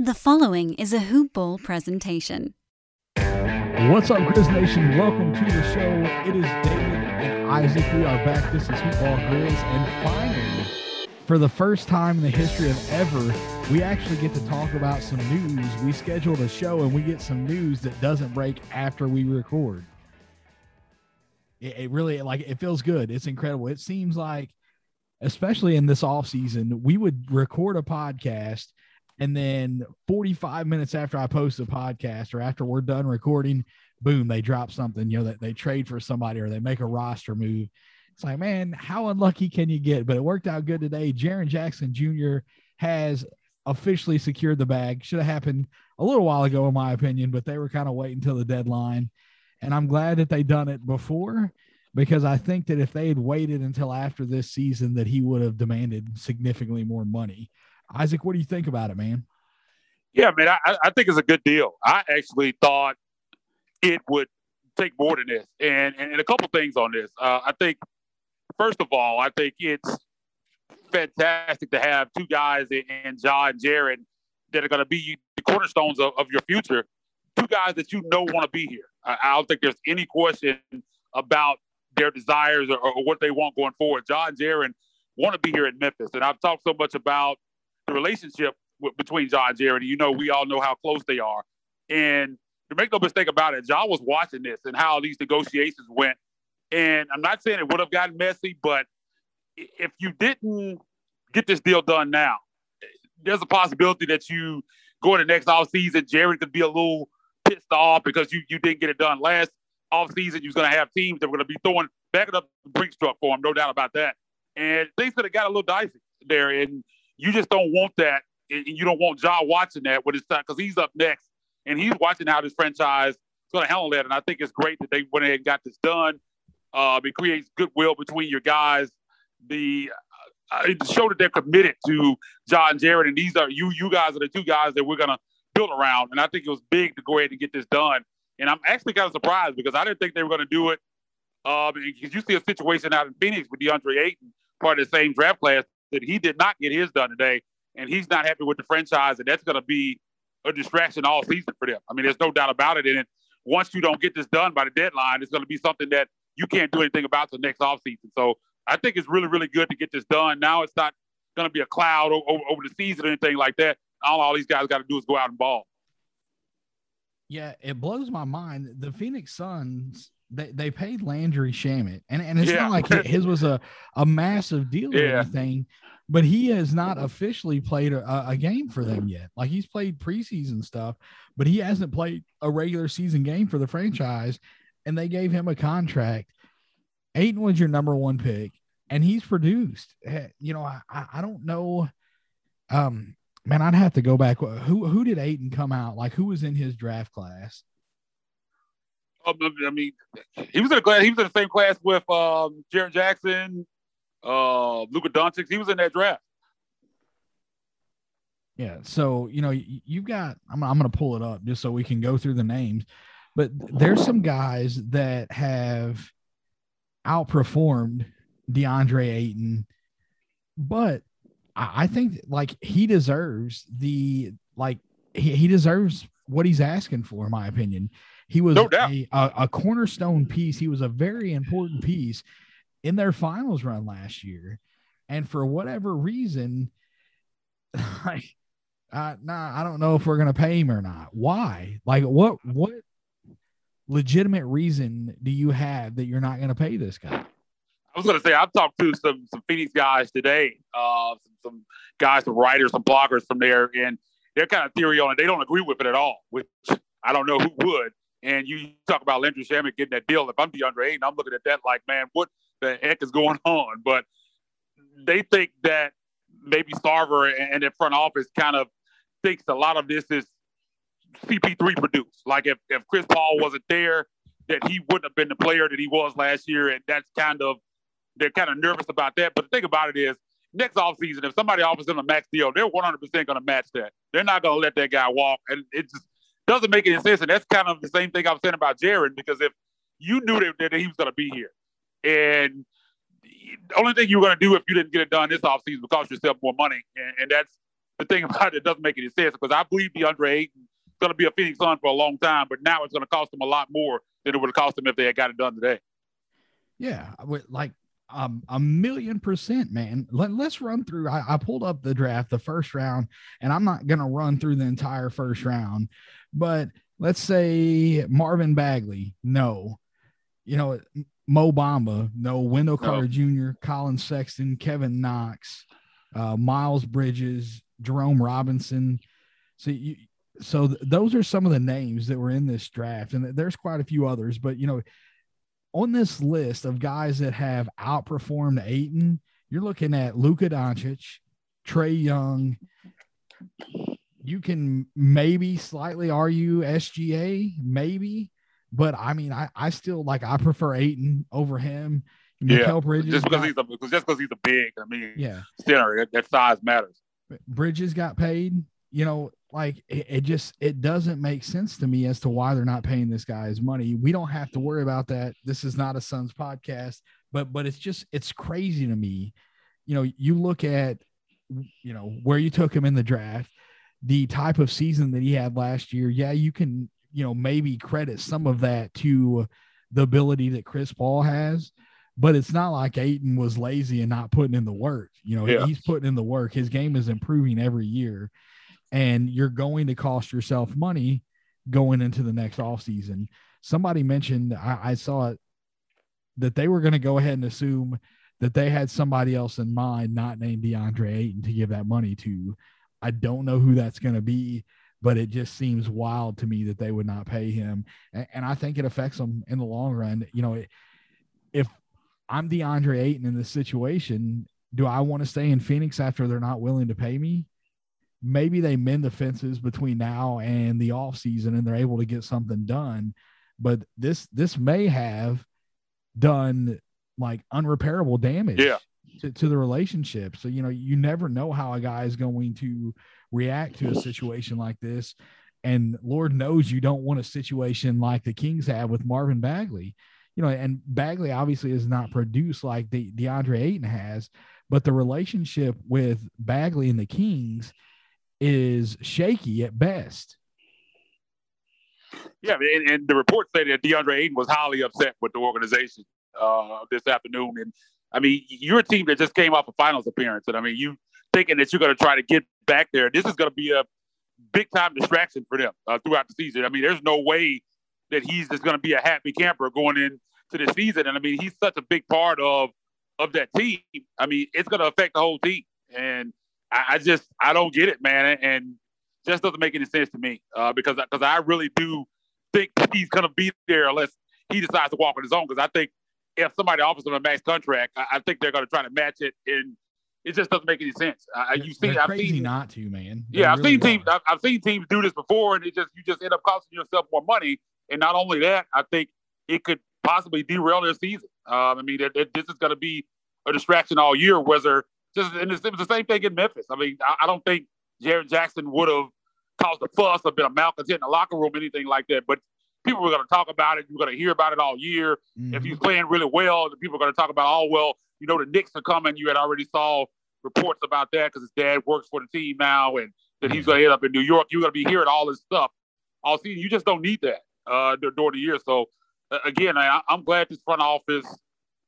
The following is a Hoop Ball presentation. What's up, Grizz Nation? Welcome to the show. It is David and Isaac. We are back. This is Hoop Ball Grizz. And finally, for the first time in the history of ever, we actually get to talk about some news. We scheduled a show and we get some news that doesn't break after we record. It, it really, like, it feels good. It's incredible. It seems like, especially in this off season, we would record a podcast – and then 45 minutes after I post the podcast or after we're done recording, boom, they drop something, you know, that they trade for somebody or they make a roster move. It's like, man, how unlucky can you get? But it worked out good today. Jaren Jackson Jr. has officially secured the bag. Should have happened a little while ago, in my opinion, but they were kind of waiting till the deadline. And I'm glad that they done it before because I think that if they had waited until after this season, that he would have demanded significantly more money. Isaac, what do you think about it, man? Yeah, man, I, I think it's a good deal. I actually thought it would take more than this, and and, and a couple things on this. Uh, I think first of all, I think it's fantastic to have two guys in Ja and Jaren that are going to be the cornerstones of, of your future. Two guys that you know want to be here. I, I don't think there's any question about their desires or, or, what they want going forward. Ja Jaren want to be here in Memphis, and I've talked so much about the relationship w- between Ja and Jared. You know, we all know how close they are. And to make no mistake about it, Ja was watching this and how these negotiations went. And I'm not saying it would have gotten messy, but if you didn't get this deal done now, there's a possibility that you go in the next off season, Jared could be a little pissed off because you, you didn't get it done last off season. You're going to have teams that were going to be throwing backing up the Brinks truck for him, no doubt about that. And things could have got a little dicey there. And you just don't want that, and you don't want Ja watching that when it's time because he's up next and he's watching how this franchise is going to handle that. And I think it's great that they went ahead and got this done. Uh, it creates goodwill between your guys. The uh, show that they're committed to Ja Jared, and these are you. You guys are the two guys that we're going to build around. And I think it was big to go ahead and get this done. And I'm actually kind of surprised because I didn't think they were going to do it. Uh, because you see a situation out in Phoenix with DeAndre Ayton, part of the same draft class that he did not get his done today, and he's not happy with the franchise, and that's going to be a distraction all season for them. I mean, there's no doubt about it. And once you don't get this done by the deadline, it's going to be something that you can't do anything about the next offseason. So I think it's really, really good to get this done. Now it's not going to be a cloud over, over the season or anything like that. All, all these guys got to do is go out and ball. Yeah, it blows my mind. The Phoenix Suns they, they paid Landry Shamet, and, and it's yeah. not like his was a, a massive deal or yeah. anything, but he has not officially played a, a, game for them yet. Like he's played preseason stuff, but he hasn't played a regular season game for the franchise, and they gave him a contract. Ayton was your number one pick, and he's produced. Eh, you know, I, I don't know. Um, man, I'd have to go back. Who who did Ayton come out like? Who was in his draft class? I mean, he was in a class. He was in the same class with um, Jaren Jackson, uh, Luka Doncic. He was in that draft. Yeah. So you know, you've got. I'm, I'm going to pull it up just so we can go through the names, but there's some guys that have outperformed DeAndre Ayton, but I, I think like he deserves the like he, he deserves what he's asking for, in my opinion. He was no a, a, a, cornerstone piece. He was a very important piece in their finals run last year. And for whatever reason, like, uh, nah, I don't know if we're going to pay him or not. Why? Like, what, what legitimate reason do you have that you're not going to pay this guy? I was going to say, I've talked to some, some Phoenix guys today, uh, some, some guys, some writers, some bloggers from there, and their kind of theory on it, they don't agree with it at all, which I don't know who would. And you talk about Landry Shamet getting that deal. If I'm DeAndre Ayton, I'm looking at that like, man, what the heck is going on? But they think that maybe Sarver and the front office kind of thinks a lot of this is CP3 produced. Like if, if Chris Paul wasn't there, that he wouldn't have been the player that he was last year. And that's kind of, they're kind of nervous about that. But the thing about it is, next offseason, if somebody offers them a max deal, they're 100% going to match that. They're not going to let that guy walk. And it just, doesn't make any sense. And that's kind of the same thing I was saying about Jared, because if you knew that, that he was going to be here, and the only thing you were going to do if you didn't get it done this offseason would cost yourself more money, and, and that's the thing about it doesn't make any sense because I believe DeAndre Ayton is going to be a Phoenix Sun for a long time, but now it's going to cost them a lot more than it would have cost them if they had got it done today. Yeah, like um, a million percent, man. Let, us run through. I, I, pulled up the draft, the first round, and I'm not going to run through the entire first round, but let's say Marvin Bagley, no. You know, Mo Bamba, no. Wendell Carter no. Jr., Collin Sexton, Kevin Knox, uh, Miles Bridges, Jerome Robinson. So you, so th- those are some of the names that were in this draft, and there's quite a few others. But you know, on this list of guys that have outperformed Ayton, you're looking at Luka Doncic, Trae Young. You can maybe slightly argue SGA, maybe, but I mean, I, I still like I prefer Ayton over him. Yeah, Bridges just because he's a just because he's a big. I mean, yeah, center that, that size matters. Bridges got paid. You know, like it, it, just it doesn't make sense to me as to why they're not paying this guy his money. We don't have to worry about that. This is not a Suns podcast, but but it's just it's crazy to me. You know, you look at you know where you took him in the draft, the type of season that he had last year. Yeah, you can you know maybe credit some of that to the ability that Chris Paul has but it's not like Ayton was lazy and not putting in the work. You know, yeah. he's putting in the work. His game is improving every year, and you're going to cost yourself money going into the next off season. Somebody mentioned I, I saw it that they were going to go ahead and assume that they had somebody else in mind, not named DeAndre Ayton, to give that money to. I don't know who that's going to be, but it just seems wild to me that they would not pay him, and, and I think it affects them in the long run. You know, if I'm DeAndre Ayton in this situation, do I want to stay in Phoenix after they're not willing to pay me? Maybe they mend the fences between now and the off season and they're able to get something done. But this this may have done like unrepairable damage yeah. to, to the relationship. So you know you never know how a guy is going to react to a situation like this. And lord knows you don't want a situation like the kings have with marvin bagley. You know and bagley obviously is not produced like the deandre ayton has but the relationship with bagley and the kings is shaky at best. Yeah, and, and the report said that DeAndre Ayton was highly upset with the organization uh, this afternoon. And I mean, you're a team that just came off a finals appearance, and I mean, you thinking that you're going to try to get back there. This is going to be a big time distraction for them uh, throughout the season. I mean, there's no way that he's just going to be a happy camper going into the season. And I mean, he's such a big part of of that team. I mean, it's going to affect the whole team. And I, I just I don't get it, man, and just doesn't make any sense to me uh, because because I really do think he's gonna be there unless he decides to walk on his own. Because I think if somebody offers him a max contract, I, I think they're gonna try to match it, and it just doesn't make any sense. Uh, you see, I've crazy seen not to, man. They yeah, I've really seen teams. I've, I've, seen teams do this before, and it just you just end up costing yourself more money. And not only that, I think it could possibly derail their season. Um, I mean, it, it, this is going to be a distraction all year, whether just and it was the same thing in Memphis. I mean, I, I don't think Jared Jackson would have caused a fuss or been a malcontent in the locker room, anything like that. But people were going to talk about it. You're going to hear about it all year. Mm-hmm. If he's playing really well, the people are going to talk about, oh well, you know, the Knicks are coming. You had already saw reports about that because his dad works for the team now, and that he's going to end up in New York. You're going to be hearing all this stuff all season. You just don't need that uh, during the year. So uh, again, I, I'm glad this front office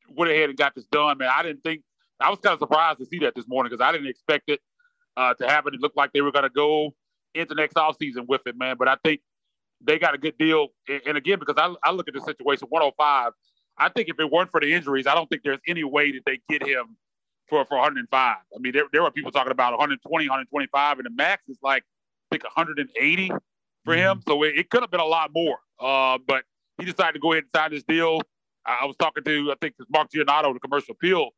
went ahead and got this done, man. I didn't think I was kind of surprised to see that this morning because I didn't expect it uh, to happen. It looked like they were going to go into next offseason with it, man. But I think they got a good deal. And again, because I, I look at the situation 105, I think if it weren't for the injuries, I don't think there's any way that they get him for, for 105. I mean, there, there were people talking about 120, 125, and the max is like, I think 180 for mm-hmm. him. So it, it could have been a lot more. Uh, but he decided to go ahead and sign this deal. I was talking to, I think it's Mark Giannotto, the commercial appeal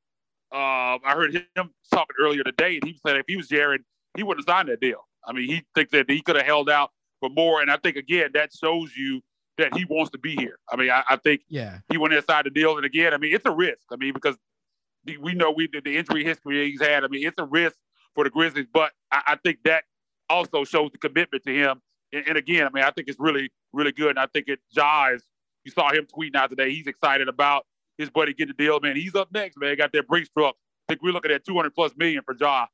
uh, I heard him talking earlier today, and he said if he was Jared, he wouldn't have signed that deal. I mean, he thinks that he could have held out for more, and I think again that shows you that he wants to be here. I mean, I, I think yeah he went inside the deal, and again, I mean, it's a risk. I mean, because we know we the injury history he's had. I mean, it's a risk for the Grizzlies, but I, I think that also shows the commitment to him. And, and, again, I mean, I think it's really, really good. And I think it jives. You saw him tweeting out today. He's excited about his buddy get the deal, man. He's up next, man. Got that Brinks truck. I think we're looking at 200 plus million for Ja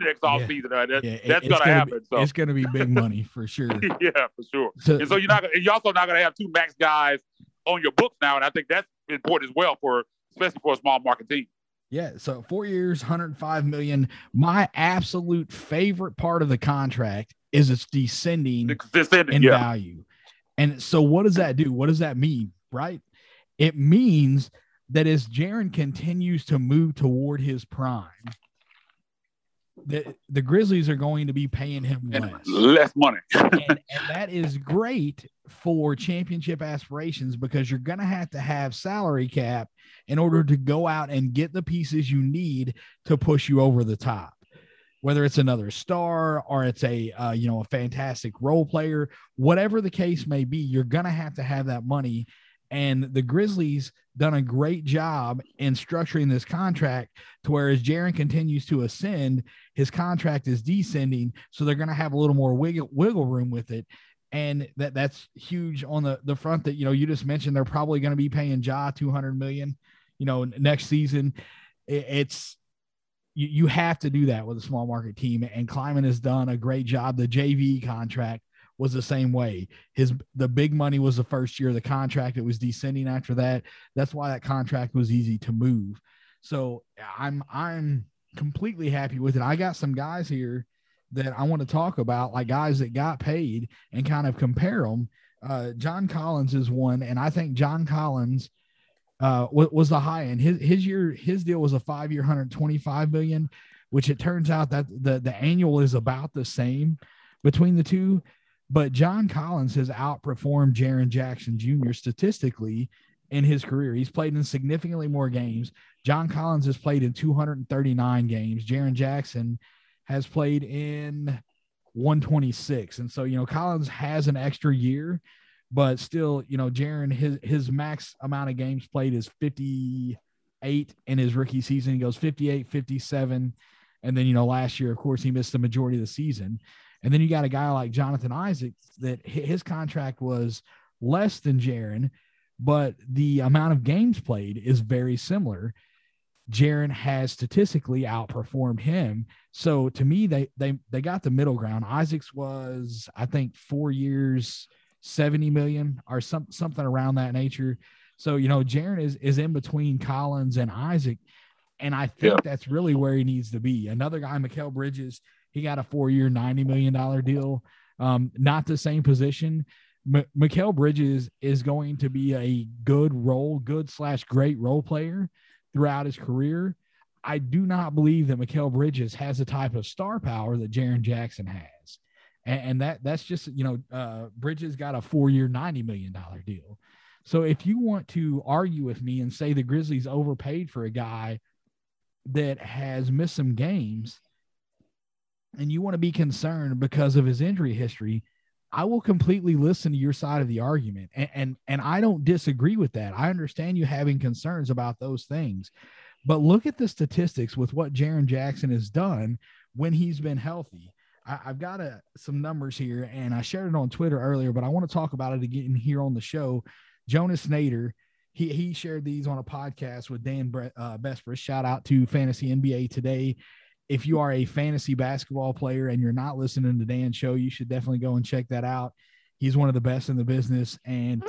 next off Yeah. season. Uh, that, Yeah, that's gonna, gonna happen. Be, so It's going to be big money for sure. yeah, for sure. So- And so you're not you're also not gonna have two max guys on your books now, and I think that's important as well for especially for a small market team. Yeah, so four years, 105 million. My absolute favorite part of the contract is it's descending It's descending, in yeah. value. And so what does that do? What does that mean? Right? It means that as Jaren continues to move toward his prime, the, the Grizzlies are going to be paying him less. less money. and, and that is great for championship aspirations because you're going to have to have salary cap in order to go out and get the pieces you need to push you over the top whether it's another star or it's a uh, you know a fantastic role player whatever the case may be you're going to have to have that money and the grizzlies done a great job in structuring this contract to where as Jaren continues to ascend his contract is descending. So they're going to have a little more wiggle, wiggle room with it. And that that's huge on the the front that you know you just mentioned they're probably going to be paying Ja 200 million you know next season. It- it's you, you have to do that with a small market team. And Kleiman has done a great job. The JV contract was the same way. His the big money was the first year of the contract it was descending after that. That's why that contract was easy to move. So i'm i'm completely happy with it. I got some guys here that i want to talk about like guys that got paid and kind of compare them uh john collins is one and i think john collins uh wa- was the high end. His his year his deal was a five year 125 million which it turns out that the the annual is about the same between the two but John Collins has outperformed Jaren Jackson Jr. statistically in his career. He's played in significantly more games. John Collins has played in 239 games. Jaren Jackson has played in 126. And so, you know, Collins has an extra year, but still, you know, Jaren, his his max amount of games played is 58 in his rookie season. He goes 58, 57. And then, you know, last year, of course, he missed the majority of the season. And then you got a guy like Jonathan Isaac that his contract was less than Jaren, but the amount of games played is very similar. Jaren has statistically outperformed him. So to me, they they they got the middle ground. Isaacs was, I think, four years, 70 million or some something around that nature. So, you know, Jaren is is in between Collins and Isaac. And I think Yeah. that's really where he needs to be. Another guy, Mikal Bridges, he got a four-year, $90 million deal. Um, not the same position. M- Mikal Bridges is going to be a good role, good slash great role player throughout his career. I do not believe that Mikal Bridges has the type of star power that Jaren Jackson has. And, and that that's just, you know, uh, Bridges got a four-year, $90 million deal. So if you want to argue with me and say the Grizzlies overpaid for a guy that has missed some games and you want to be concerned because of his injury history, I will completely listen to your side of the argument. And, and and I don't disagree with that. I understand you having concerns about those things. But look at the statistics with what Jaren Jackson has done when he's been healthy. I, I've got a, some numbers here, and I shared it on Twitter earlier, but I want to talk about it again here on the show. Jonas Nader, he he shared these on a podcast with Dan Bre- uh, Besbris. Shout out to Fantasy NBA Today. If you are a fantasy basketball player and you're not listening to Dan's show, you should definitely go and check that out. He's one of the best in the business, and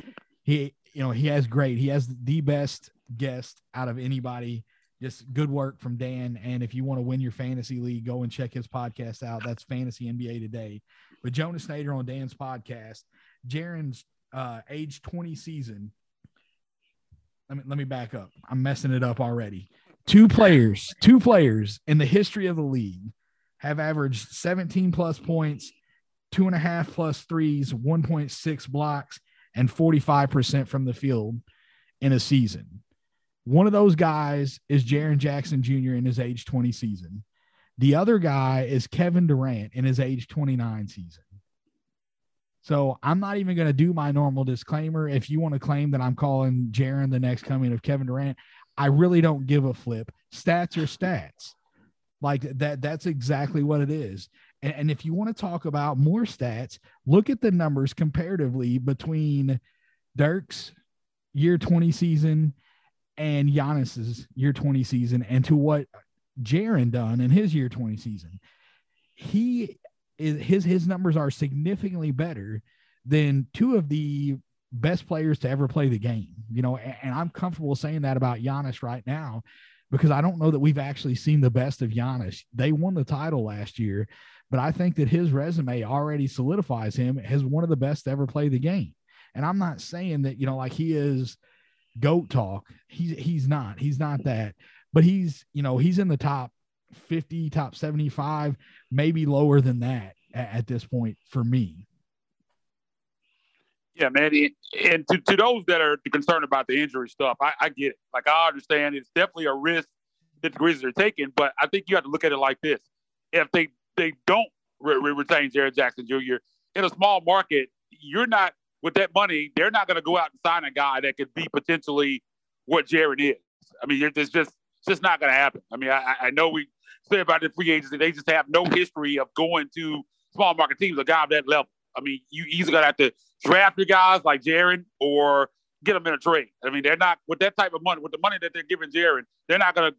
he you know he has great. He has the best guest out of anybody. Just good work from Dan. And if you want to win your fantasy league, go and check his podcast out. That's Fantasy NBA Today. But Jonas Nader on Dan's podcast, Jaren's uh, age 20 season. Let me let me back up. I'm messing it up already. Two players, two players in the history of the league have averaged 17 plus points, two and a half plus threes, 1.6 blocks, and 45% from the field in a season. One of those guys is Jaren Jackson Jr. in his age 20 season. The other guy is Kevin Durant in his age 29 season. So I'm not even going to do my normal disclaimer. If you want to claim that I'm calling Jaren the next coming of Kevin Durant, I really don't give a flip. Stats are stats. Like that, that's exactly what it is. And, and if you want to talk about more stats, look at the numbers comparatively between Dirk's year 20 season and Giannis's year 20 season and to what Jaren done in his year 20 season, he is his his numbers are significantly better than two of the best players to ever play the game. You know, and, and I'm comfortable saying that about Giannis right now because I don't know that we've actually seen the best of Giannis. They won the title last year, but I think that his resume already solidifies him as one of the best to ever play the game. And I'm not saying that, you know, like he is goat talk. He's he's not. He's not that. But he's, you know, he's in the top 50, top 75, maybe lower than that at, at this point for me. Yeah, man. And to, to those that are concerned about the injury stuff, I, I get it. Like, I understand it's definitely a risk that the Grizzlies are taking, but I think you have to look at it like this. If they, they don't re- re- retain Jared Jackson Jr. in a small market, you're not, with that money, they're not going to go out and sign a guy that could be potentially what Jared is. I mean, it's just, it's just not going to happen. I mean, I, I know we say about the free agency, they just have no history of going to small market teams, a guy of that level. I mean, you either gonna have to draft your guys like Jaren or get them in a trade. I mean, they're not with that type of money, with the money that they're giving Jaren, they're not gonna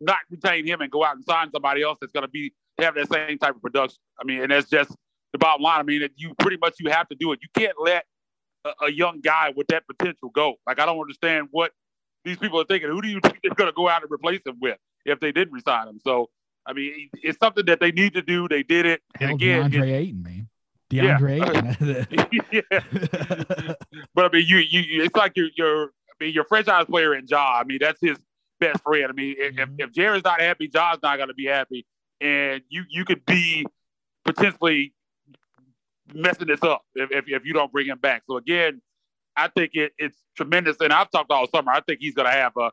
not retain him and go out and sign somebody else that's gonna be have that same type of production. I mean, and that's just the bottom line. I mean, you pretty much you have to do it. You can't let a, a young guy with that potential go. Like, I don't understand what these people are thinking. Who do you think they're gonna go out and replace him with if they didn't resign him? So. I mean, it's something that they need to do. They did it. And again, DeAndre Ayton, man. DeAndre. Yeah. yeah. but I mean, you, you, it's like you're, you're, I mean, your franchise player in Ja. I mean, that's his best friend. I mean, mm-hmm. if, if Jared's not happy, Ja's not going to be happy, and you, you could be potentially messing this up if, if, if you don't bring him back. So again, I think it, it's tremendous, and I've talked all summer. I think he's going to have a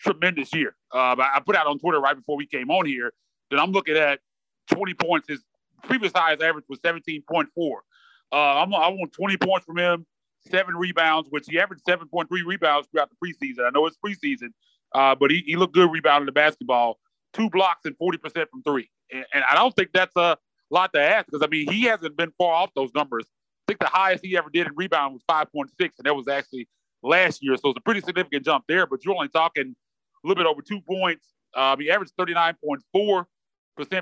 tremendous year. Uh, I put out on Twitter right before we came on here that I'm looking at 20 points is previous highest average was 17.4. Uh, I'm, I want 20 points from him, seven rebounds, which he averaged 7.3 rebounds throughout the preseason. I know it's preseason, uh, but he, he looked good rebounding the basketball. Two blocks and 40% from three. And, and I don't think that's a lot to ask because, I mean, he hasn't been far off those numbers. I think the highest he ever did in rebound was 5.6, and that was actually last year. So it's a pretty significant jump there, but you're only talking a little bit over two points. Uh, he averaged 39.4%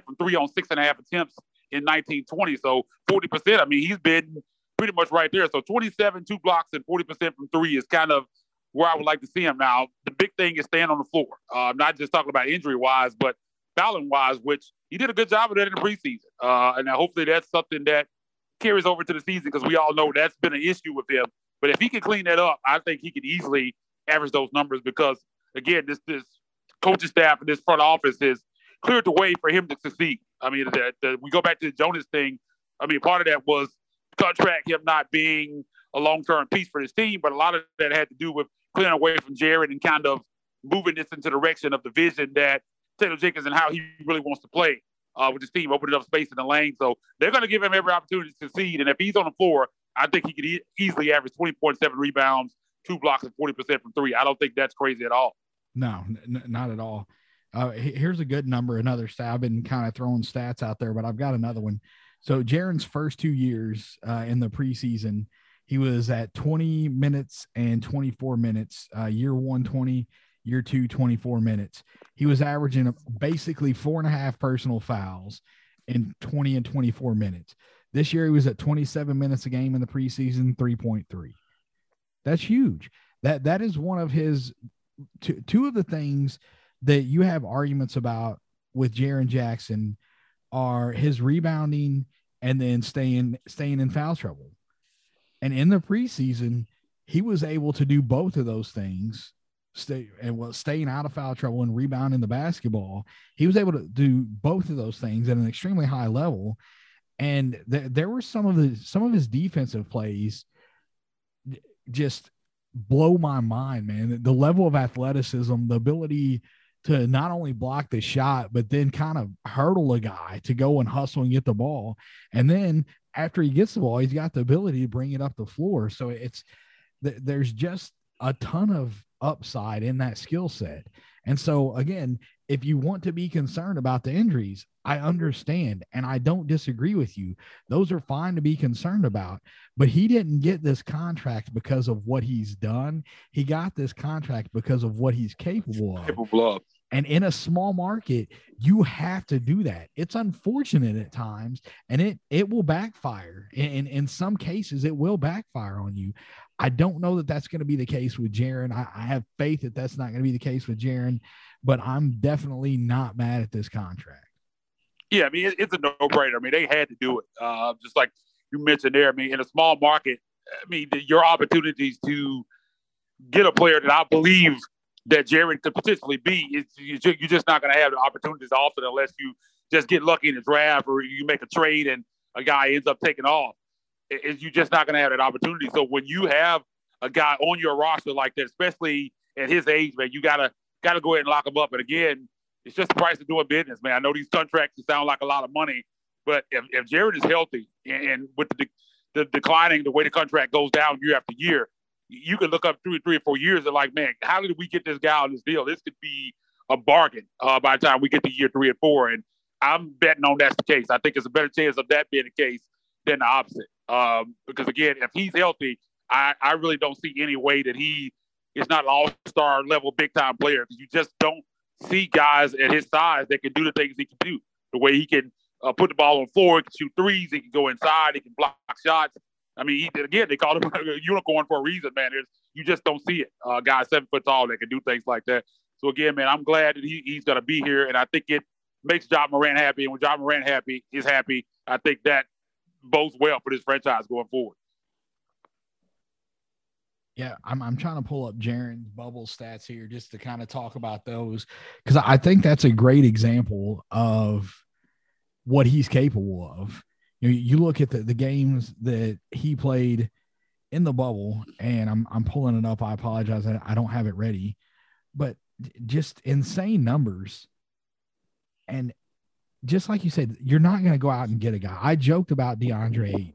from three on six and a half attempts in 1920. So 40%, I mean, he's been pretty much right there. So 27, two blocks, and 40% from three is kind of where I would like to see him. Now, the big thing is staying on the floor. Uh, I'm not just talking about injury wise, but fouling wise, which he did a good job of that in the preseason. Uh, and hopefully that's something that carries over to the season because we all know that's been an issue with him. But if he can clean that up, I think he could easily average those numbers because, again, this this coaching staff and this front office is cleared the way for him to succeed. I mean, the, we go back to the Jonas thing. I mean, part of that was contract him not being a long term piece for his team, but a lot of that had to do with clearing away from Jared and kind of moving this into the direction of the vision that Taylor Jenkins and how he really wants to play uh, with his team, opening up space in the lane. So they're going to give him every opportunity to succeed. And if he's on the floor, I think he could e- easily average 20.7 rebounds, two blocks, and 40% from three. I don't think that's crazy at all. No, n- not at all. Uh, here's a good number, another stat. I've been kind of throwing stats out there, but I've got another one. So Jaren's first two years uh, in the preseason, he was at 20 minutes and 24 minutes. Uh, year one, 20, year two, 24 minutes. He was averaging basically four and a half personal fouls in 20 and 24 minutes. This year he was at 27 minutes a game in the preseason, 3.3. That's huge. That that is one of his two, two of the things – that you have arguments about with Jaren Jackson are his rebounding and then staying staying in foul trouble. And in the preseason, he was able to do both of those things, stay and well, staying out of foul trouble and rebounding the basketball. He was able to do both of those things at an extremely high level. And th- there were some of the some of his defensive plays just blow my mind, man. The level of athleticism, the ability to not only block the shot, but then kind of hurdle a guy to go and hustle and get the ball. And then after he gets the ball, he's got the ability to bring it up the floor. So it's there's just a ton of upside in that skill set. And so again, if you want to be concerned about the injuries, I understand and I don't disagree with you. Those are fine to be concerned about. But he didn't get this contract because of what he's done. He got this contract because of what he's capable of. Capable of. And in a small market, you have to do that. It's unfortunate at times, and it it will backfire. In in some cases, it will backfire on you. I don't know that that's going to be the case with Jaren. I, I have faith that that's not going to be the case with Jaren, but I'm definitely not mad at this contract. Yeah, I mean it's a no brainer. I mean they had to do it. Uh, just like you mentioned there. I mean in a small market, I mean the, your opportunities to get a player that I believe that Jared could potentially be, you're just not going to have the opportunities often unless you just get lucky in the draft or you make a trade and a guy ends up taking off. Is you're just not going to have that opportunity. So when you have a guy on your roster like that, especially at his age, man, you gotta gotta go ahead and lock him up. And again, it's just the price of doing business, man. I know these contracts sound like a lot of money, but if, if Jared is healthy and, and with the, the declining, the way the contract goes down year after year, you can look up three, three or four years and like, man, how did we get this guy on this deal? This could be a bargain uh, by the time we get to year three and four. And I'm betting on that's the case. I think it's a better chance of that being the case than the opposite. Um, because again, if he's healthy, I, I really don't see any way that he is not an all-star level big time player you just don't see guys at his size that can do the things he can do. The way he can uh, put the ball on the floor, he can shoot threes, he can go inside, he can block shots. I mean, he, again, they call him a unicorn for a reason, man. You just don't see it. Uh, guy seven foot tall that can do things like that. So again, man, I'm glad that he, he's going to be here, and I think it makes Ja Morant happy. And when Ja Morant happy is happy, I think that bodes well for this franchise going forward. Yeah, I'm I'm trying to pull up Jaren's bubble stats here just to kind of talk about those because I think that's a great example of what he's capable of. You know, you look at the, the games that he played in the bubble, and I'm I'm pulling it up. I apologize, I, I don't have it ready, but just insane numbers. And just like you said, you're not going to go out and get a guy. I joked about DeAndre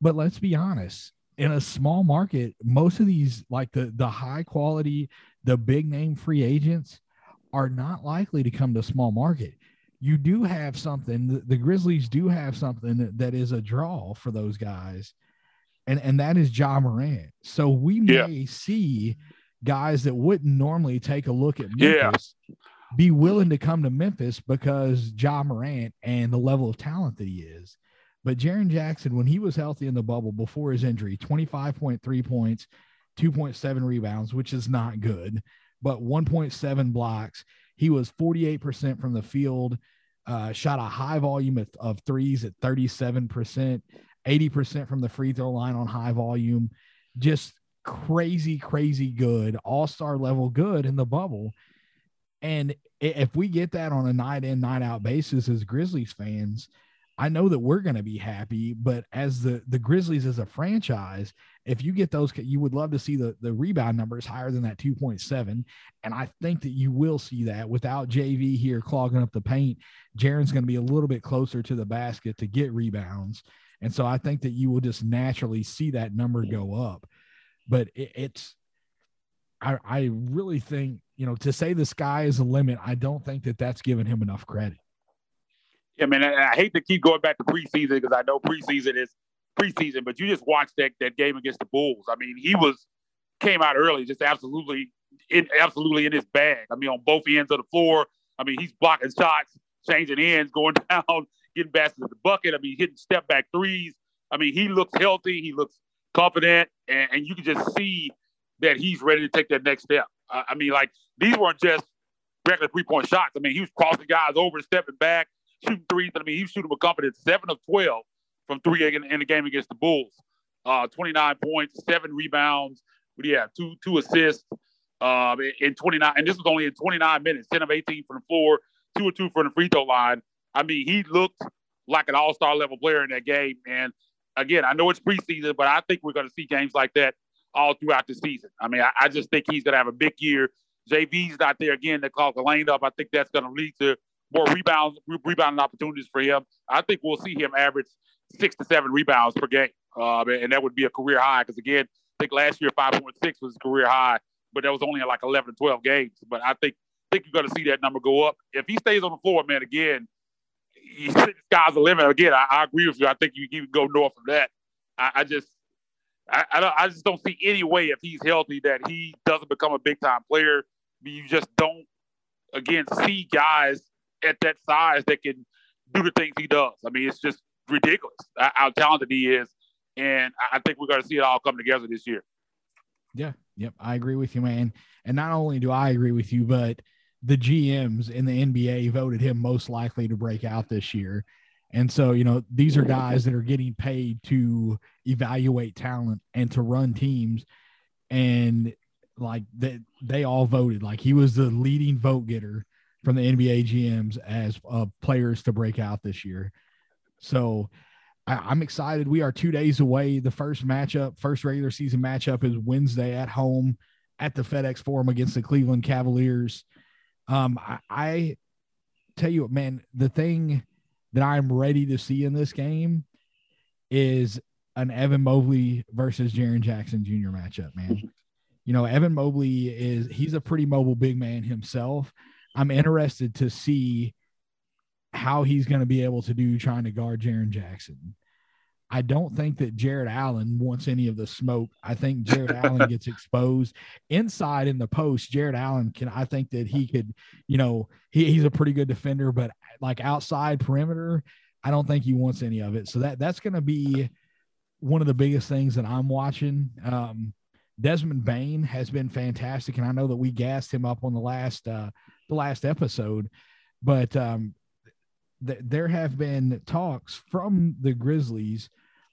but let's be honest. In a small market, most of these, like the the high quality, the big name free agents, are not likely to come to a small market. You do have something. The, the Grizzlies do have something that, that is a draw for those guys, and and that is Ja Morant. So we may yeah. see guys that wouldn't normally take a look at Memphis. Yeah be willing to come to Memphis because Ja Morant and the level of talent that he is. But Jaren Jackson, when he was healthy in the bubble before his injury, 25.3 points, 2.7 rebounds, which is not good, but 1.7 blocks. He was 48% from the field, uh, shot a high volume of, of threes at 37%, 80% from the free throw line on high volume. Just crazy, crazy good, all star level good in the bubble. And if we get that on a night in, night out basis as Grizzlies fans, I know that we're going to be happy, but as the the Grizzlies as a franchise, if you get those, you would love to see the the rebound numbers higher than that 2.7, and I think that you will see that without JV here clogging up the paint. Jaren's going to be a little bit closer to the basket to get rebounds, and so I think that you will just naturally see that number go up. But it, it's, I I really think you know, to say the sky is the limit, I don't think that that's given him enough credit. Yeah, man, I hate to keep going back to preseason because I know preseason is preseason, but you just watched that that game against the Bulls. I mean, he was came out early, just absolutely in absolutely in his bag. I mean, on both ends of the floor. I mean, he's blocking shots, changing ends, going down, getting baskets at the bucket. I mean, hitting step back threes. I mean, he looks healthy. He looks confident, and, and you can just see that he's ready to take that next step. Uh, I mean, like these weren't just regular three point shots. I mean, he was crossing guys over, stepping back, shooting threes. I mean, he was shooting with confidence, seven of 12 from three in, in the game against the Bulls. Uh, 29 points, seven rebounds. But yeah, two two assists um, in 29. And this was only in 29 minutes, 10 of 18 from the floor, two or two from the free throw line. I mean, he looked like an all star level player in that game. And again, I know it's preseason, but I think we're going to see games like that all throughout the season. I mean, I, I just think he's going to have a big year. JV's not there again to call the lane up. I think that's going to lead to more rebounds, re- rebounding opportunities for him. I think we'll see him average six to seven rebounds per game, uh, and that would be a career high. Because again, I think last year 5.6 was career high, but that was only like 11 to 12 games. But I think think you're going to see that number go up if he stays on the floor, man. Again, he, sky's the limit. Again, I, I, agree with you. I think you can go north of that. I, I just I, I, don't I just don't see any way if he's healthy that he doesn't become a big time player. You just don't again see guys at that size that can do the things he does. I mean, it's just ridiculous how talented he is, and I think we're going to see it all come together this year. Yeah, yep, I agree with you, man. And not only do I agree with you, but the GMs in the NBA voted him most likely to break out this year. And so, you know, these are guys that are getting paid to evaluate talent and to run teams. And like they, they all voted like he was the leading vote getter from the NBA GMs as uh, players to break out this year. So I, am excited. We are two days away. The first matchup, first regular season matchup is Wednesday at home at the FedEx Forum against the Cleveland Cavaliers. Um, I, I tell you what, man, the thing that I'm ready to see in this game is an Evan Mobley versus Jaren Jackson Jr. matchup, man. You know, Evan Mobley is he's a pretty mobile big man himself. I'm interested to see how he's going to be able to do trying to guard Jaren Jackson. I don't think that Jarrett Allen wants any of the smoke. I think Jarrett Allen gets exposed inside in the post. Jarrett Allen can, I think that he could, you know, he, he's a pretty good defender, but like outside perimeter, I don't think he wants any of it. So that that's going to be one of the biggest things that I'm watching. Um, Desmond Bane has been fantastic, and I know that we gassed him up on the last uh, the last episode, but um, th- there have been talks from the Grizzlies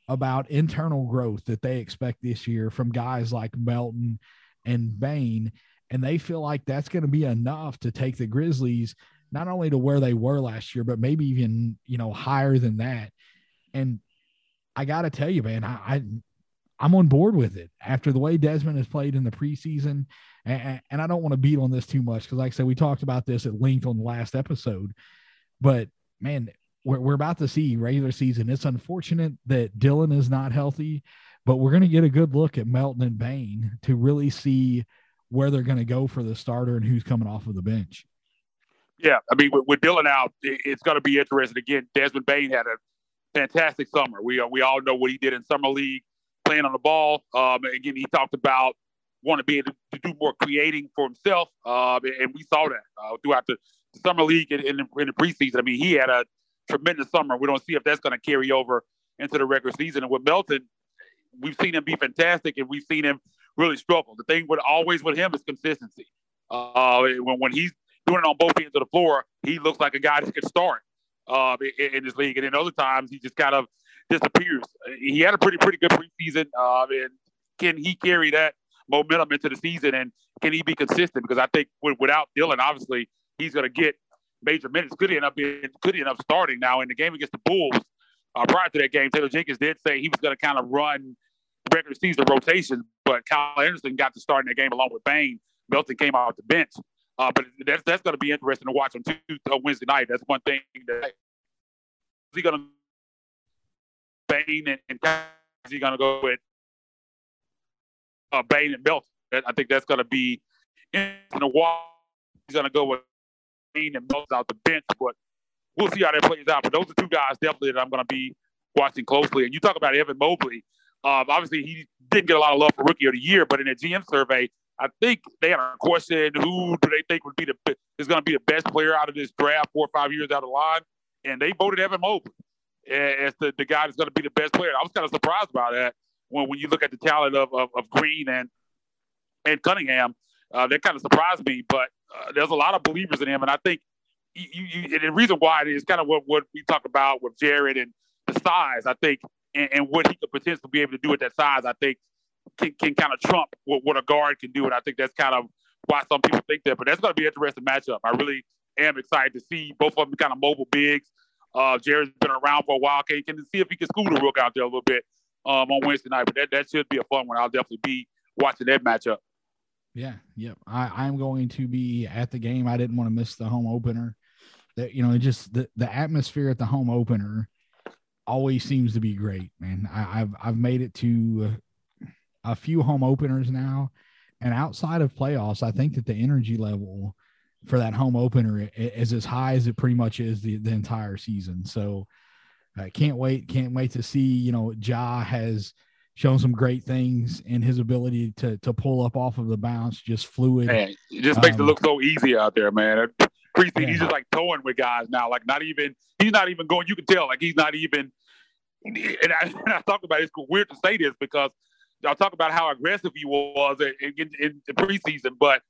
about internal growth that they expect this year from guys like Melton and Bane. And they feel like that's going to be enough to take the Grizzlies not only to where they were last year, but maybe even, you know, higher than that. And I got to tell you, man, I, I, I'm on board with it after the way Desmond has played in the preseason. And, and I don't want to beat on this too much because, like I said, we talked about this at length on the last episode. But man, we're, we're about to see regular season. It's unfortunate that Dillon is not healthy, but we're going to get a good look at Melton and Bane to really see where they're going to go for the starter and who's coming off of the bench. Yeah, I mean, with, with Dillon out, it's going to be interesting. Again, Desmond Bane had a fantastic summer. We uh, we all know what he did in summer league, playing on the ball. Um, again, he talked about wanting to be able to, do more creating for himself, uh, and we saw that uh, throughout the summer league in, in, in the preseason. I mean, he had a tremendous summer. We don't see if that's going to carry over into the regular season. And with Melton, we've seen him be fantastic, and we've seen him really struggle. The thing with always with him is consistency. Uh, when when he's doing it on both ends of the floor, he looks like a guy that can start uh, in, in this league. And then other times, he just kind of disappears. He had a pretty pretty good preseason, uh, and can he carry that momentum into the season? And can he be consistent? Because I think without Dillon, obviously, he's going to get major minutes. Could end up being, could end up starting now in the game against the Bulls. Uh, prior to that game, Taylor Jenkins did say he was going to kind of run regular season rotation, but Kyle Anderson got to start in that game along with Bane. Melton came off the bench. Uh, but that's that's going to be interesting to watch on Tuesday, uh, Wednesday night. That's one thing that is he going to Bane and, and is he going to go with uh, Bane and Melton? I think that's going to be in the watch. He's going to go with and most out the bench, but we'll see how that plays out. But those are two guys definitely that I'm going to be watching closely. And you talk about Evan Mobley. Um, obviously, he didn't get a lot of love for Rookie of the Year, but in a GM survey, I think they had a question: Who do they think would be the is going to be the best player out of this draft four or five years down the line? And they voted Evan Mobley as the, the guy that's going to be the best player. I was kind of surprised by that when when you look at the talent of of, of Green and and Cunningham. Uh, that kind of surprised me, but uh, there's a lot of believers in him, and I think you, you, the reason why is kind of what, what we talk about with Jared and the size. I think and, and, what he could potentially be able to do at that size. I think can, can kind of trump what, what a guard can do, and I think that's kind of why some people think that. But that's going to be an interesting matchup. I really am excited to see both of them kind of mobile bigs. Uh, Jarrett's been around for a while. Can, can see if he can school the rook out there a little bit um, on Wednesday night. But that, that should be a fun one. I'll definitely be watching that matchup. Yeah, yep. I, I'm going to be at the game. I didn't want to miss the home opener. That you know, just the, the atmosphere at the home opener always seems to be great, man. I, have I've made it to a few home openers now, and outside of playoffs, I think that the energy level for that home opener is as high as it pretty much is the, the entire season. So I uh, can't wait, can't wait to see, you know, Ja has shown some great things and his ability to to pull up off of the bounce, just fluid. Man, it just makes um, it look so easy out there, man. Preseason, yeah. he's just like towing with guys now. Like not even he's not even going. You can tell like he's not even. And I, and I talk about it, it's weird to say this because I'll talk about how aggressive he was in, in, in the preseason, but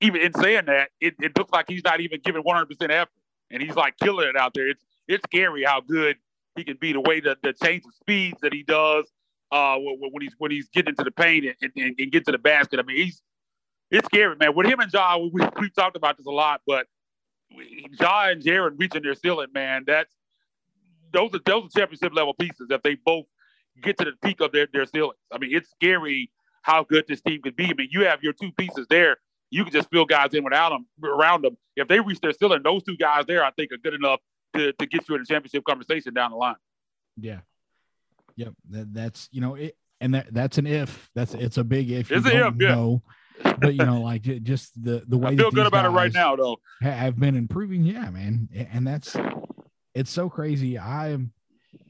even in saying that, it, it looks like he's not even giving 100 percent effort, and he's like killing it out there. It's it's scary how good he can be. The way that the change of speeds that he does uh, when he's when he's getting into the paint and, and, and get to the basket. I mean, he's it's scary, man. With him and Ja, we, we've talked about this a lot, but Ja and Jaren reaching their ceiling, man. That's those are those are championship level pieces if they both get to the peak of their, their ceilings. I mean, it's scary how good this team could be. I mean, you have your two pieces there. You can just fill guys in without them around them. If they reach their ceiling, those two guys there, I think, are good enough to, to get you in a championship conversation down the line. Yeah. Yep. That, that's you know it, and that that's an if. That's it's a big if. It's an if. Yeah. but you know, like just the the way I feel good about it right now, though. I've been improving. Yeah, man, and that's it's so crazy. I'm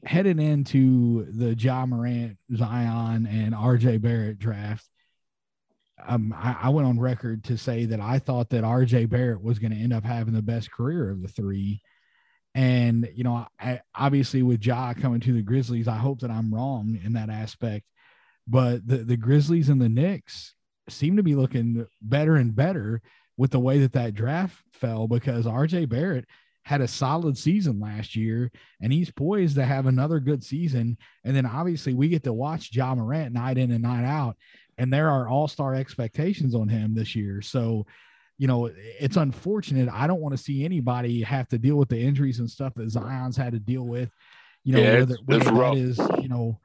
headed into the Ja Morant, Zion, and RJ Barrett draft. Um, I, I, went on record to say that I thought that RJ Barrett was going to end up having the best career of the three. And, you know, I, obviously with Ja coming to the Grizzlies, I hope that I'm wrong in that aspect. But the, the Grizzlies and the Knicks seem to be looking better and better with the way that that draft fell because RJ Barrett had a solid season last year and he's poised to have another good season. And then obviously we get to watch Ja Morant night in and night out. And there are all star expectations on him this year. So, you know, it's unfortunate. I don't want to see anybody have to deal with the injuries and stuff that Zion's had to deal with. You know, yeah, whether, whether that is, you know,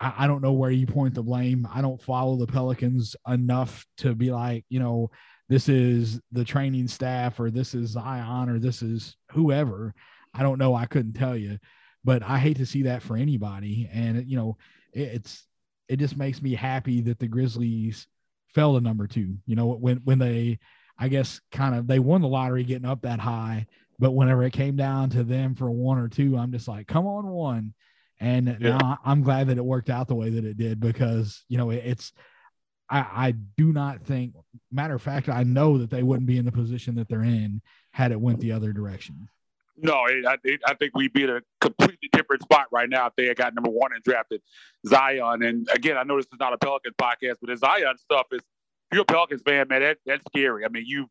I, I don't know where you point the blame. I don't follow the Pelicans enough to be like, you know, this is the training staff or this is Zion or this is whoever. I don't know. I couldn't tell you, but I hate to see that for anybody. And you know, it, it's it just makes me happy that the Grizzlies fell to number two. You know, when when they, I guess, kind of they won the lottery getting up that high, but whenever it came down to them for one or two, I'm just like, come on, one. And yeah. now I'm glad that it worked out the way that it did because you know it, it's I, I do not think. Matter of fact, I know that they wouldn't be in the position that they're in had it went the other direction. No, it, I, it, I think we'd be in a completely different spot right now if they had got number one and drafted Zion. And again, I know this is not a Pelicans podcast, but the Zion stuff is, if you're a Pelicans fan, man, that, that's scary. I mean, you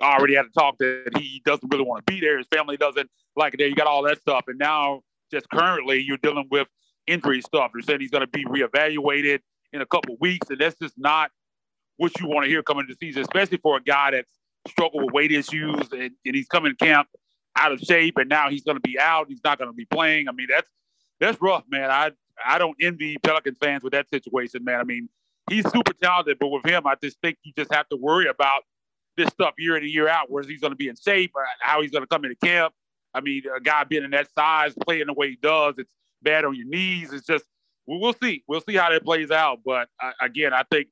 already had to talk that he doesn't really want to be there. His family doesn't like it there. You got all that stuff. And now, just currently, you're dealing with injury stuff. They're saying he's going to be reevaluated in a couple weeks, and that's just not what you want to hear coming the season, especially for a guy that's struggled with weight issues and, and he's coming to camp out of shape, and now he's going to be out. He's not going to be playing. I mean, that's that's rough, man. I I don't envy Pelicans fans with that situation, man. I mean, he's super talented, but with him, I just think you just have to worry about this stuff year in and year out. Where he's going to be in shape, how he's going to come into camp. I mean, a guy being in that size, playing the way he does, it's bad on your knees. It's just we'll see. We'll see how that plays out. But uh, again, I think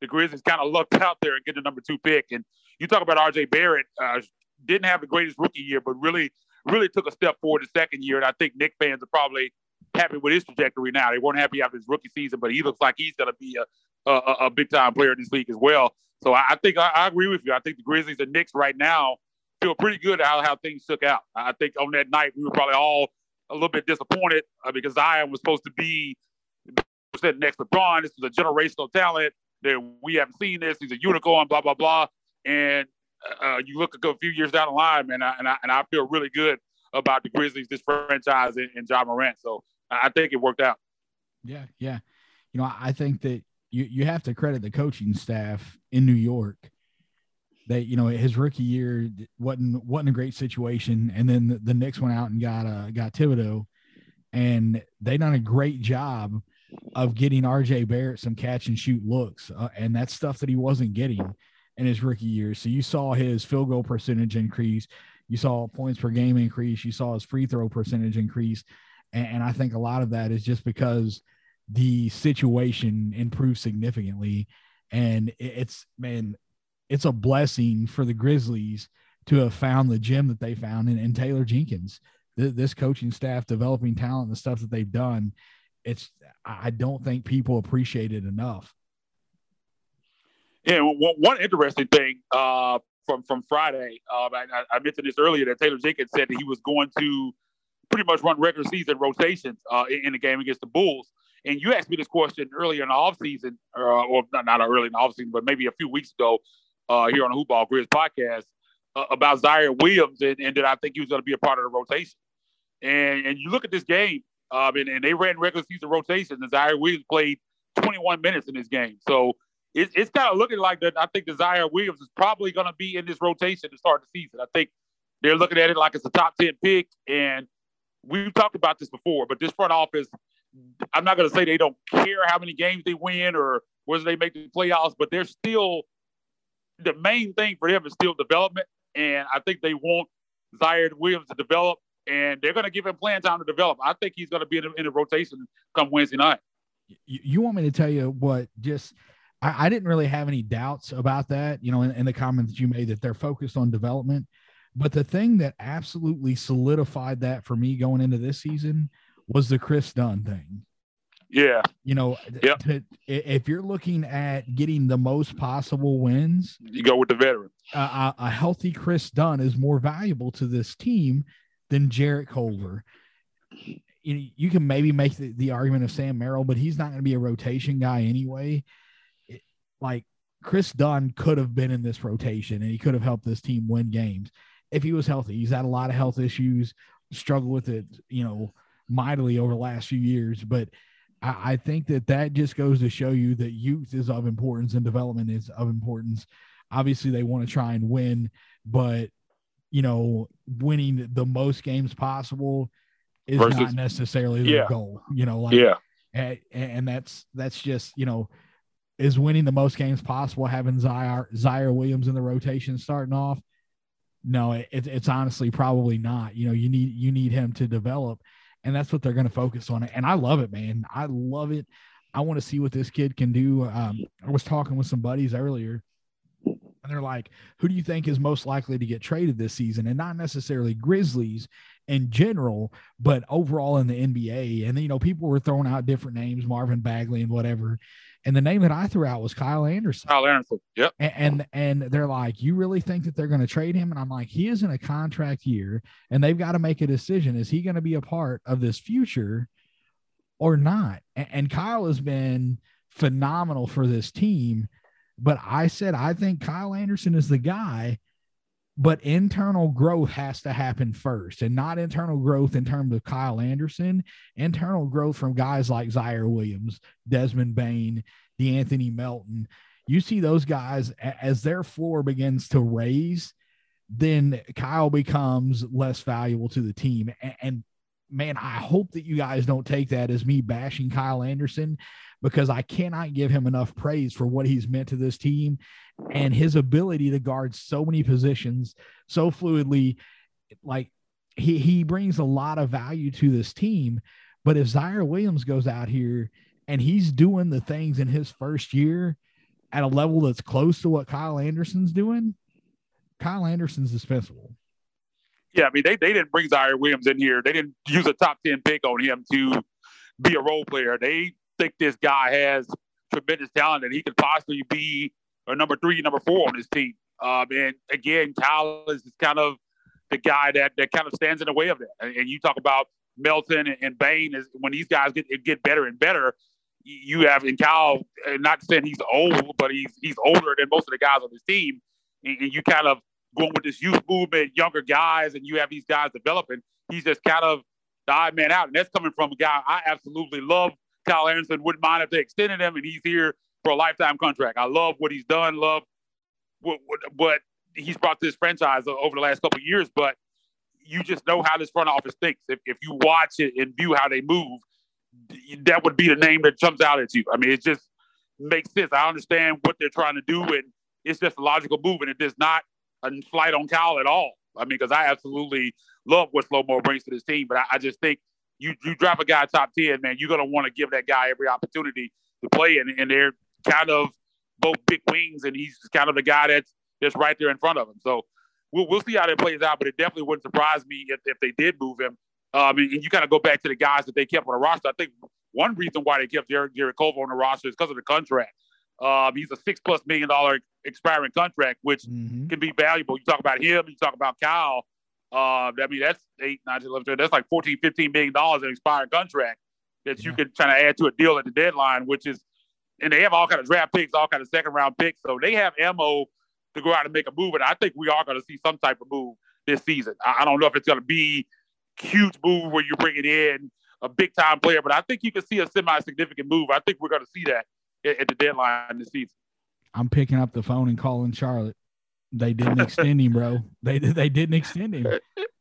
the Grizzlies kind of lucked out there and get the number two pick. And you talk about R.J. Barrett, uh, didn't have the greatest rookie year, but really, really took a step forward the second year. And I think Knick fans are probably happy with his trajectory now. They weren't happy after his rookie season, but he looks like he's going to be a, a, a big time player in this league as well. So I, I think I, I, agree with you. I think the Grizzlies and Knicks right now feel pretty good how, how things shook out. I think on that night we were probably all a little bit disappointed uh, because Zion was supposed to be said next to LeBron. This is a generational talent. That we haven't seen this. He's a unicorn. Blah blah blah. And uh, you look a few years down the line, man, and I, and I feel really good about the Grizzlies, this franchise, and, and Ja Morant. So I think it worked out. Yeah, yeah. You know, I think that you you have to credit the coaching staff in New York. That you know his rookie year wasn't wasn't a great situation, and then the, the Knicks went out and got uh got Thibodeau, and they done a great job of getting RJ Barrett some catch and shoot looks, uh, and that's stuff that he wasn't getting in his rookie year. So you saw his field goal percentage increase, you saw points per game increase, you saw his free throw percentage increase, and, and I think a lot of that is just because the situation improved significantly, and it's man, it's a blessing for the Grizzlies to have found the gem that they found in, in Taylor Jenkins. This coaching staff developing talent, the stuff that they've done it's I don't think people appreciate it enough. Yeah, one, one interesting thing uh, from from Friday, uh, I, I, mentioned this earlier that Taylor Jenkins said that he was going to pretty much run regular season rotations uh, in, in, the game against the Bulls. And you asked me this question earlier in the offseason, uh, or not, not early in the offseason, but maybe a few weeks ago uh, here on the Hoopball Grizz podcast uh, about Ziaire Williams and, and that I think he was going to be a part of the rotation. And, and you look at this game, um, and, and they ran regular season rotations, and Ziaire Williams played 21 minutes in this game. So it, it's kind of looking like that. I think the Ziaire Williams is probably going to be in this rotation to start the season. I think they're looking at it like it's a top 10 pick. And we've talked about this before, but this front office, I'm not going to say they don't care how many games they win or whether they make the playoffs, but they're still the main thing for them is still development. And I think they want Ziaire Williams to develop and they're going to give him playing time to develop. I think he's going to be in a, in a rotation come Wednesday night. You, you, want me to tell you what? Just I, I didn't really have any doubts about that. You know, in, in the comments you made that they're focused on development. But the thing that absolutely solidified that for me going into this season was the Chris Dunn thing. Yeah. You know, yep. if you're looking at getting the most possible wins, you go with the veteran. Uh, a, a healthy Chris Dunn is more valuable to this team than Jarrett Culver. You, you can maybe make the, the argument of Sam Merrill, but he's not going to be a rotation guy anyway. Like Chris Dunn could have been in this rotation and he could have helped this team win games if he was healthy. He's had a lot of health issues, struggled with it, you know, mightily over the last few years. But I, I think that that just goes to show you that youth is of importance and development is of importance. Obviously, they want to try and win, but you know, winning the most games possible is Versus, not necessarily the yeah. goal. You know, like yeah, and, and, that's that's just you know, is winning the most games possible. Having Zaire, Ziaire Williams in the rotation starting off. No, it, it's honestly probably not. You know, you need you need him to develop, and that's what they're going to focus on. And I love it, man. I love it. I want to see what this kid can do. Um, I was talking with some buddies earlier and they're like, who do you think is most likely to get traded this season? And not necessarily Grizzlies in general, but overall in the NBA. And, you know, people were throwing out different names, Marvin Bagley and whatever. And the name that I threw out was Kyle Anderson. Kyle Anderson. Yep. And, and, and they're like, you really think that they're going to trade him? And I'm like, he is in a contract year and they've got to make a decision. Is he going to be a part of this future or not? And, and Kyle has been phenomenal for this team but I said, I think Kyle Anderson is the guy, but internal growth has to happen first and not internal growth in terms of Kyle Anderson, internal growth from guys like Ziaire Williams, Desmond Bane, De'Anthony Melton. You see those guys as their floor begins to raise, then Kyle becomes less valuable to the team. And, man, I hope that you guys don't take that as me bashing Kyle Anderson because I cannot give him enough praise for what he's meant to this team and his ability to guard so many positions so fluidly. Like he, he brings a lot of value to this team. But if Ziaire Williams goes out here and he's doing the things in his first year at a level that's close to what Kyle Anderson's doing, Kyle Anderson's dispensable. Yeah, I mean they, they didn't bring Ziaire Williams in here. They didn't use a top ten pick on him to be a role player. They think this guy has tremendous talent and he could possibly be a number three, number four on his team. Um, and again, Kyle is kind of the guy that, that kind of stands in the way of that. And, you talk about Melton and, and Bane is when these guys get get better and better. You have and Kyle, not saying he's old, but he's he's older than most of the guys on this team. And you kind of going with this youth movement, younger guys, and you have these guys developing. He's just kind of the odd man out, and that's coming from a guy I absolutely love Kyle Anderson wouldn't mind if they extended him and he's here for a lifetime contract. I love what he's done, love what, what, what he's brought to this franchise over the last couple years, but you just know how this front office thinks. If, if you watch it and view how they move, that would be the name that jumps out at you. I mean, it just makes sense. I understand what they're trying to do, and it's just a logical move, and it does not a flight on Kyle at all. I mean, because I absolutely love what Slow Mo brings to this team, but I, I just think – you you drop a guy top ten, man, you're gonna want to give that guy every opportunity to play, and, and they're kind of both big wings, and he's kind of the guy that's that's right there in front of him. So we'll we'll see how that plays out, but it definitely wouldn't surprise me if, if they did move him. Um, and, you kind of go back to the guys that they kept on the roster. I think one reason why they kept Jarrett, Jarrett Culver on the roster is because of the contract. Um, he's a six plus million dollar expiring contract, which mm-hmm. can be valuable. You talk about him, you talk about Kyle. Uh, I mean, that's eight, nine, 11, that's like 14, 15 million dollars in expiring contract that yeah. you can try to add to a deal at the deadline, which is, and they have all kind of draft picks, all kind of second round picks. So they have ammo to go out and make a move. And I think we are going to see some type of move this season. I, I don't know if it's going to be huge move where you bring it in a big time player, but I think you can see a semi significant move. I think we're going to see that at, the deadline this season. I'm picking up the phone and calling Charlotte. They didn't extend him, bro. They they didn't extend him.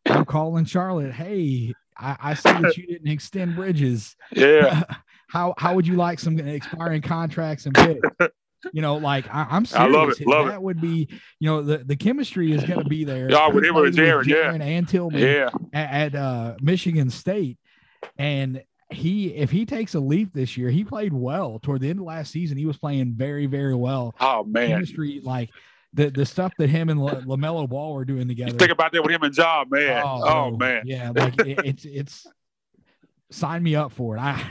I'm calling Charlotte. Hey, I, I see that you didn't extend Bridges. Yeah. how how would you like some expiring contracts and picks? You know, like I, am serious. I love it. Love that it. would be, you know, the, the chemistry is going to be there. Yeah, with him and Jaren, yeah, and Tillman, yeah, at, at uh, Michigan State, and he if he takes a leap this year, he played well toward the end of last season. He was playing very very well. Oh man, chemistry like the the stuff that him and LaMelo Ball were doing together. Think about that with him and John, man. Oh, oh man, yeah, like it, it's it's sign me up for it. I,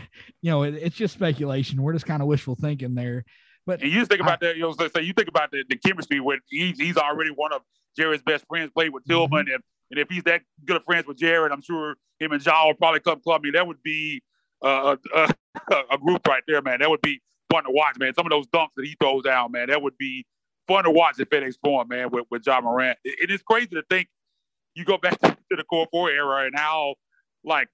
you know, it, it's just speculation. We're just kind of wishful thinking there. But and you just think about I, that, you know, so, you think about the, the chemistry when he's he's already one of Jaren's best friends, played with Tillman, mm-hmm. and and if he's that good of friends with Jared, I'm sure him and John will probably come club me. That would be uh, a, a, group right there, man. That would be fun to watch, man. Some of those dunks that he throws down, man, that would be fun to watch at FedEx Forum, man, with, with Ja Morant. It, it is crazy to think you go back to, the core four era and how like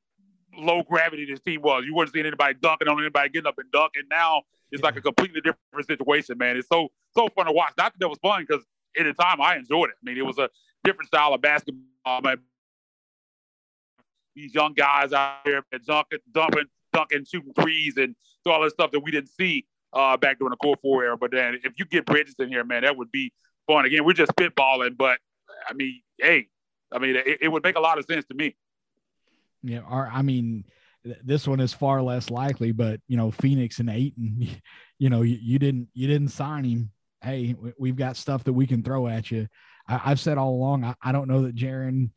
low gravity this team was. You weren't seeing anybody dunking on anybody getting up and dunking. Now it's yeah. like a completely different situation, man. It's so so fun to watch. I think that was fun because at the time I enjoyed it. I mean, it was a different style of basketball, man. These young guys out there dunking, dumping, dunking, shooting threes, and all this stuff that we didn't see uh, back during the core four era. But then if you get Bridges in here, man, that would be fun. Again, we're just spitballing, but I mean, hey, I mean, it, it would make a lot of sense to me. Yeah, our, I mean, this one is far less likely, but you know, Phoenix and Ayton, you know, you, you didn't you didn't sign him. Hey, we've got stuff that we can throw at you. I, have said all along, I, I, don't know that Jaren,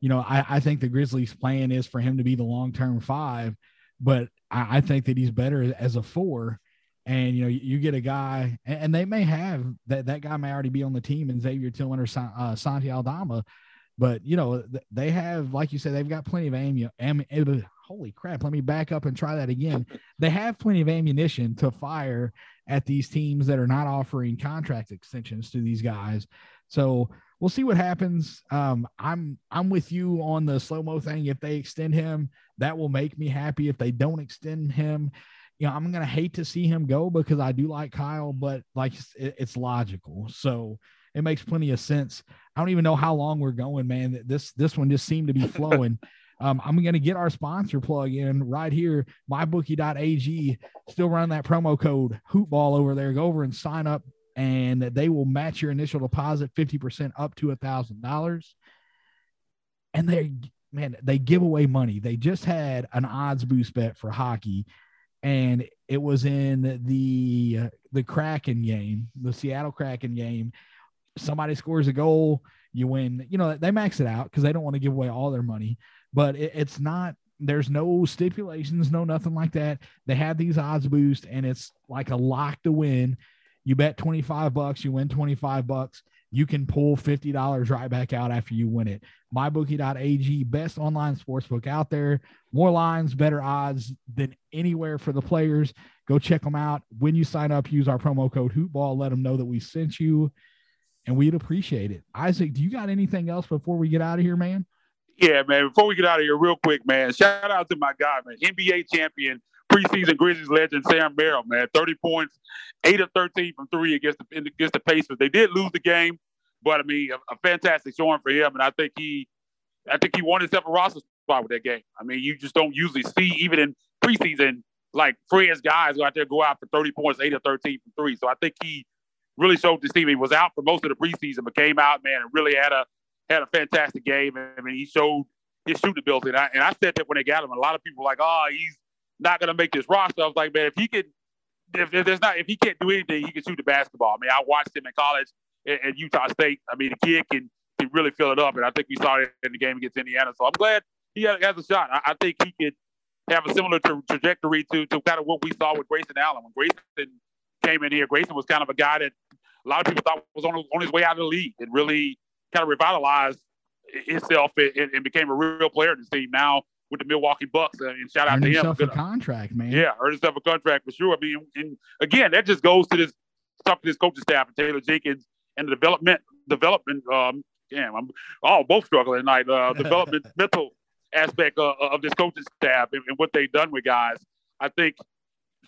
you know, I, I think the Grizzlies' plan is for him to be the long term five, but I, I, think that he's better as a four. And you know, you, get a guy, and, and, they may have that that guy may already be on the team, and Xavier Tillman or uh, Santi Aldama, but you know, they have, like you said, they've got plenty of ammunition. Am, holy crap! Let me back up and try that again. They have plenty of ammunition to fire at these teams that are not offering contract extensions to these guys. So we'll see what happens. Um, I'm I'm with you on the slow mo thing. If they extend him, that will make me happy. If they don't extend him, you know, I'm gonna hate to see him go because I do like Kyle, but like it's logical. So it makes plenty of sense. I don't even know how long we're going, man. This this one just seemed to be flowing. Um, I'm going to get our sponsor plug in right here, mybookie.ag. Still run that promo code hoopball over there. Go over and sign up, and they will match your initial deposit 50% up to a thousand dollars. And they, man, they give away money. They just had an odds boost bet for hockey, and it was in the the Kraken game, the Seattle Kraken game, somebody scores a goal, you win. You know, they max it out because they don't want to give away all their money, but it, it's not, there's no stipulations, no nothing like that. They have these odds boost and it's like a lock to win. You bet 25 bucks, you win 25 bucks. You can pull $50 right back out after you win it. MyBookie.ag, best online sportsbook out there. More lines, better odds than anywhere for the players. Go check them out. When you sign up, use our promo code HoopBall. Let them know that we sent you and we'd appreciate it. Isaac, do you got anything else before we get out of here, man? Yeah, man. Before we get out of here, real quick, man. Shout out to my guy, man. NBA champion, preseason Grizzlies legend Sam Merrill, man. Thirty points, eight of thirteen from three against the against the Pacers. They did lose the game, but I mean, a, a fantastic showing for him, and I think he, I think he won himself a roster spot with that game. I mean, you just don't usually see even in preseason like Fred's guys go out there go out for thirty points, eight or thirteen from three. So I think he really showed this team. He was out for most of the preseason, but came out, man, and really had a had a fantastic game. I mean, he showed his shooting ability. And I, and I said that when they got him, a lot of people were like, oh, he's not going to make this roster. I was like, man, if he could, if, if, there's not, if he can't do anything, he can shoot the basketball. I mean, I watched him in college at, at Utah State. I mean, the kid can, can really fill it up. And I think we saw it in the game against Indiana. So I'm glad he has a shot. I, I think he could have a similar tra- trajectory to to kind of what we saw with Grayson Allen. When Grayson came in here, Grayson was kind of a guy that a lot of people thought was on, on his way out of the league and really kind of revitalized himself and, and became a real player in this team. Now with the Milwaukee Bucks, uh, and shout out to him. himself a contract, man. Yeah, earned himself a contract for sure. I mean, and again, that just goes to this talk to this coaching staff and Taylor Jenkins and the development development. Um, damn, I'm all both struggling tonight. Uh, development mental aspect uh, of this coaching staff and, and, what they've done with guys. I think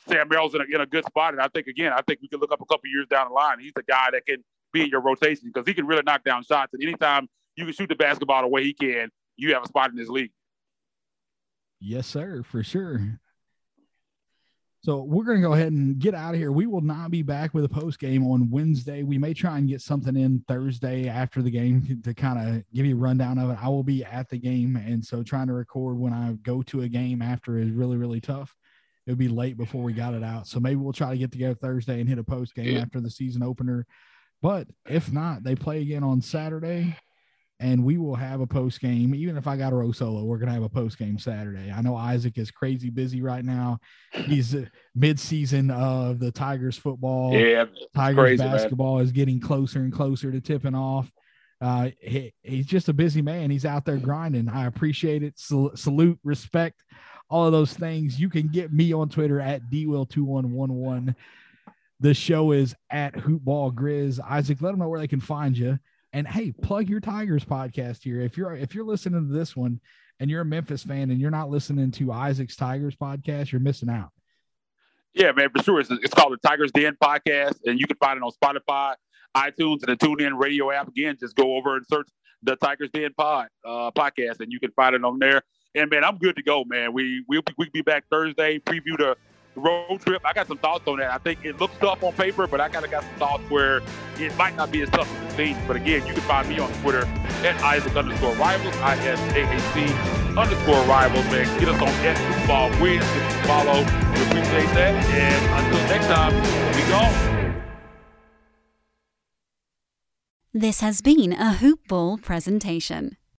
Sam Merrill's in a, in a good spot, and I think again, I think we can look up a couple years down the line. He's the guy that can be in your rotation because he can really knock down shots. And anytime you can shoot the basketball the way he can, you have a spot in this league. Yes, sir, for sure. So we're going to go ahead and get out of here. We will not be back with a post game on Wednesday. We may try and get something in Thursday after the game to, to kind of give you a rundown of it. I will be at the game, and so trying to record when I go to a game after is really really tough. It would be late before we got it out, so maybe we'll try to get together Thursday and hit a post game yeah. after the season opener. But if not, they play again on Saturday and we will have a post game. Even if I got a row solo, we're gonna have a post game Saturday. I know Isaac is crazy busy right now. He's uh, mid season of the Tigers football. Yeah, Tigers crazy, basketball man. is getting closer and closer to tipping off. Uh, he, he's just a busy man. He's out there grinding. I appreciate it. Sal- salute, respect, all of those things. You can get me on Twitter at dwill2111. The show is at Hoopball Grizz. Isaac, let them know where they can find you. And hey, plug your Tigers podcast here. If you're if you're listening to this one and you're a Memphis fan and you're not listening to Isaac's Tigers podcast, you're missing out. Yeah, man, for sure. It's, it's called the Tigers Den podcast, and you can find it on Spotify, iTunes, and the TuneIn radio app. Again, just go over and search the Tigers Den pod uh, podcast, and you can find it on there. And man, I'm good to go, man. We we'll, we'll be back Thursday. Preview the road trip. I got some thoughts on that. I think it looks tough on paper, but I kind of got some thoughts where it might not be as tough as it seems. But again, you can find me on Twitter at Isaac underscore rivals, I S A A C underscore rivals, man. Get us on at football wins, us a follow. We appreciate that. And until next time, we go. This has been a Hoop Ball presentation.